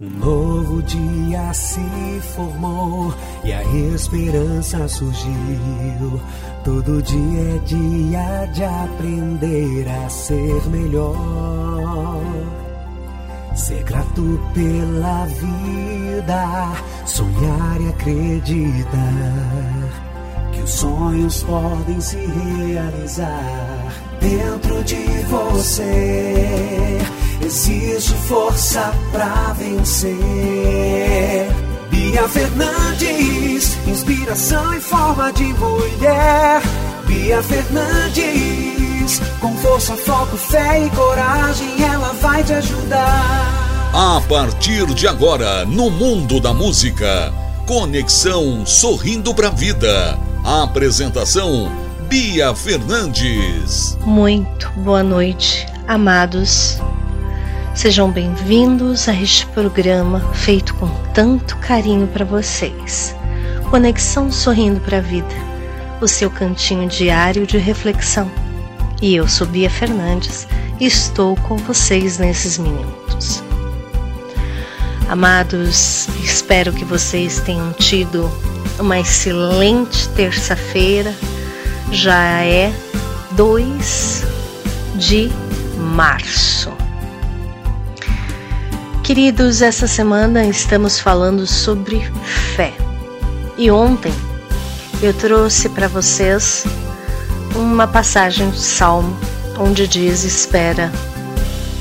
Um novo dia se formou e a esperança surgiu. Todo dia é dia de aprender a ser melhor. Ser grato pela vida, sonhar e acreditar que os sonhos podem se realizar dentro de você Existe força pra vencer. Bia Fernandes, inspiração em forma de mulher. Bia Fernandes, com força, foco, fé e coragem, ela vai te ajudar. A partir de agora, no mundo da música, Conexão Sorrindo pra Vida. A apresentação Bia Fernandes. Muito boa noite, amados Sejam bem-vindos a este programa feito com tanto carinho para vocês. Conexão Sorrindo para a Vida, o seu cantinho diário de reflexão. E eu sou Bia Fernandes e estou com vocês nesses minutos. Amados, espero que vocês tenham tido uma excelente terça-feira. Já é 2 de março. Queridos, essa semana estamos falando sobre fé. E ontem eu trouxe para vocês uma passagem do Salmo onde diz: Espera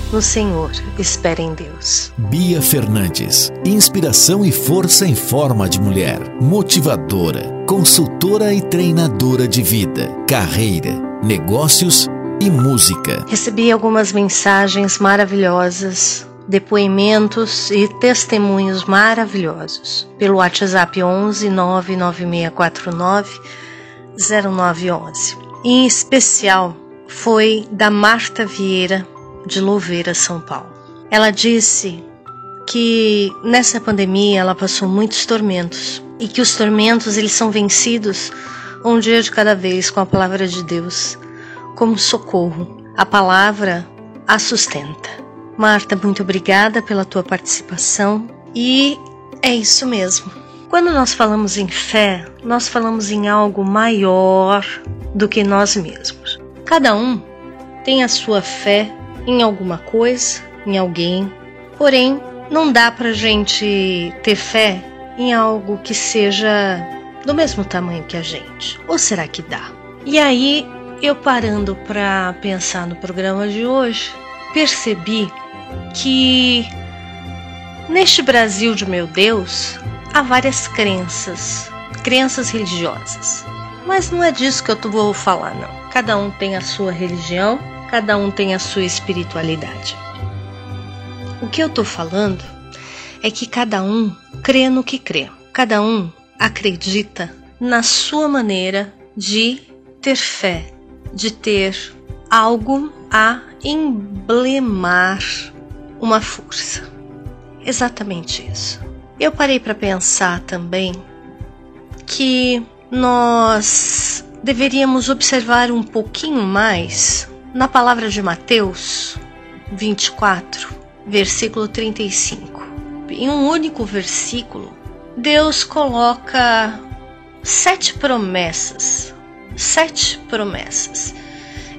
no Senhor, espera em Deus. Bia Fernandes, inspiração e força em forma de mulher, motivadora, consultora e treinadora de vida, carreira, negócios e música. Recebi algumas mensagens maravilhosas depoimentos e testemunhos maravilhosos pelo WhatsApp 11 99649 0911. Em especial foi da Marta Vieira de Louveira, São Paulo. Ela disse que nessa pandemia ela passou muitos tormentos e que os tormentos eles são vencidos um dia de cada vez com a palavra de Deus como socorro. A palavra a sustenta. Marta, muito obrigada pela tua participação e é isso mesmo. Quando nós falamos em fé, nós falamos em algo maior do que nós mesmos. Cada um tem a sua fé em alguma coisa, em alguém, porém não dá pra gente ter fé em algo que seja do mesmo tamanho que a gente. Ou será que dá? E aí, eu parando para pensar no programa de hoje, percebi que neste Brasil de meu Deus há várias crenças, crenças religiosas. Mas não é disso que eu vou falar, não. Cada um tem a sua religião, cada um tem a sua espiritualidade. O que eu estou falando é que cada um crê no que crê, cada um acredita na sua maneira de ter fé, de ter algo a emblemar uma força. Exatamente isso. Eu parei para pensar também que nós deveríamos observar um pouquinho mais na palavra de Mateus 24, versículo 35. Em um único versículo, Deus coloca sete promessas, sete promessas,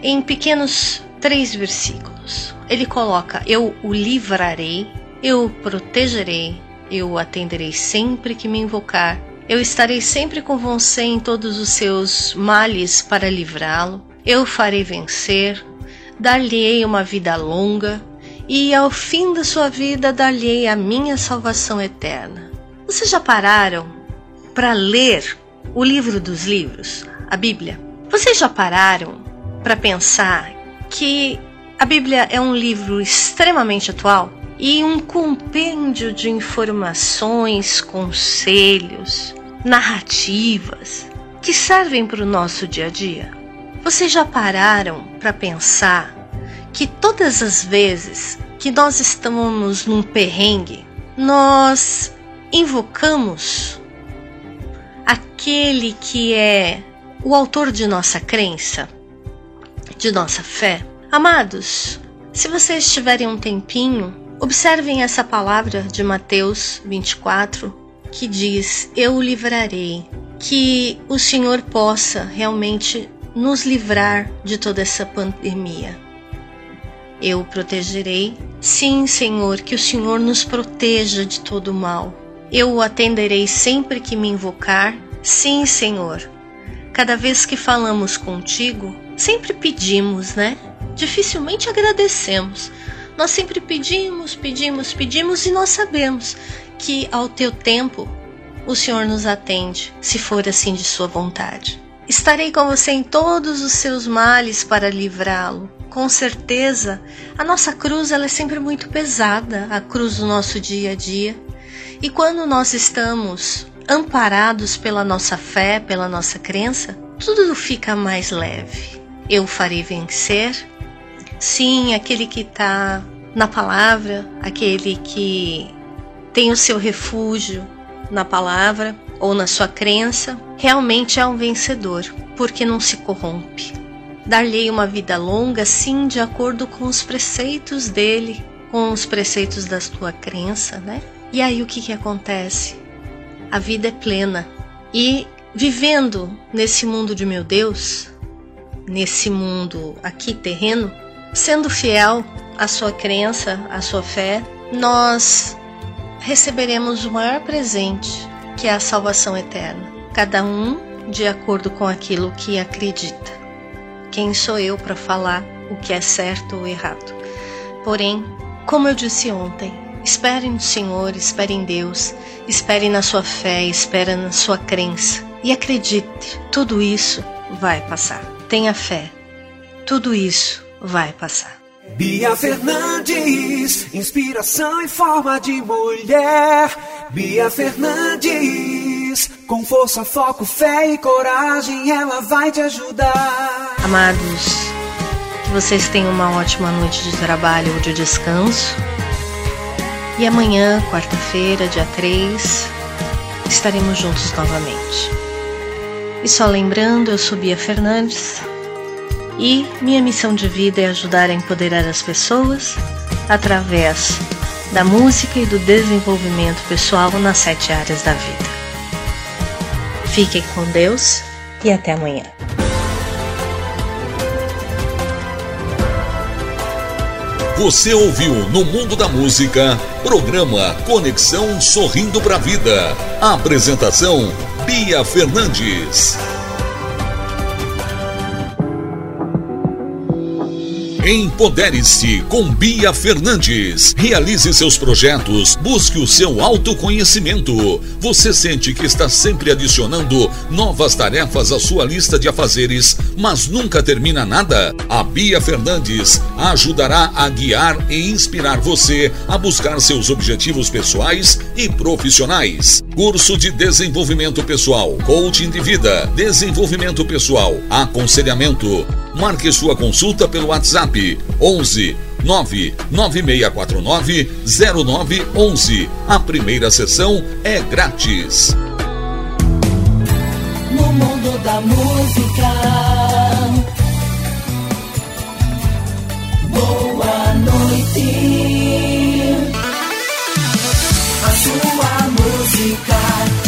em pequenos três versículos ele coloca: Eu o livrarei, eu o protegerei, eu o atenderei sempre que me invocar, eu estarei sempre com você em todos os seus males para livrá-lo, eu o farei vencer, dar-lhe-ei uma vida longa, e ao fim da sua vida dar-lhe-ei a minha salvação eterna. Vocês já pararam para ler o livro dos livros, a Bíblia? Vocês já pararam para pensar que a Bíblia é um livro extremamente atual e um compêndio de informações, conselhos, narrativas que servem para o nosso dia a dia. Vocês já pararam para pensar que todas as vezes que nós estamos num perrengue, nós invocamos aquele que é o autor de nossa crença, de nossa fé? Amados, se vocês tiverem um tempinho, Observem essa palavra de Mateus 24 que diz: Eu o livrarei. Que o Senhor possa realmente nos livrar de toda essa pandemia. Eu o protegerei. Sim, Senhor, que o Senhor nos proteja de todo mal. Eu o atenderei sempre que me invocar. Sim, Senhor. Cada vez que falamos contigo, sempre pedimos, né? Dificilmente agradecemos. Nós sempre pedimos, pedimos, pedimos e nós sabemos que ao teu tempo o Senhor nos atende, se for assim de sua vontade. Estarei com você em todos os seus males para livrá-lo. Com certeza, a nossa cruz ela é sempre muito pesada, a cruz do nosso dia a dia. E quando nós estamos amparados pela nossa fé, pela nossa crença, tudo fica mais leve. Eu farei vencer. Sim, aquele que está na palavra, aquele que tem o seu refúgio na palavra ou na sua crença, realmente é um vencedor, porque não se corrompe. Dar-lhe uma vida longa, sim, de acordo com os preceitos dele, com os preceitos da tua crença, né? E aí o que, que acontece? A vida é plena. E vivendo nesse mundo de meu Deus, nesse mundo aqui terreno, sendo fiel à sua crença, à sua fé, nós receberemos o maior presente, que é a salvação eterna. Cada um de acordo com aquilo que acredita. Quem sou eu para falar o que é certo ou errado? Porém, como eu disse ontem, espere no Senhor, espere em Deus, espere na sua fé, espere na sua crença e acredite, tudo isso vai passar. Tenha fé, tudo isso vai passar. Bia Fernandes, inspiração em forma de mulher. Bia Fernandes, com força, foco, fé e coragem, ela vai te ajudar. Amados, que vocês tenham uma ótima noite de trabalho ou de descanso. E amanhã, quarta-feira, dia 3, estaremos juntos novamente. E só lembrando, eu sou Bia Fernandes e minha missão de vida é ajudar a empoderar as pessoas através da música e do desenvolvimento pessoal nas sete áreas da vida. Fiquem com Deus e até amanhã. Você ouviu no Mundo da Música, programa Conexão Sorrindo para a Vida. Apresentação Bia Fernandes. Empodere-se com Bia Fernandes. Realize seus projetos, busque o seu autoconhecimento. Você sente que está sempre adicionando novas tarefas à sua lista de afazeres, mas nunca termina nada? A Bia Fernandes ajudará a guiar e inspirar você a buscar seus objetivos pessoais e profissionais. Curso de desenvolvimento pessoal, coaching de vida, desenvolvimento pessoal, aconselhamento. Marque sua consulta pelo WhatsApp 11 99649 0911. A primeira sessão é grátis. No mundo da música. Boa noite. A sua música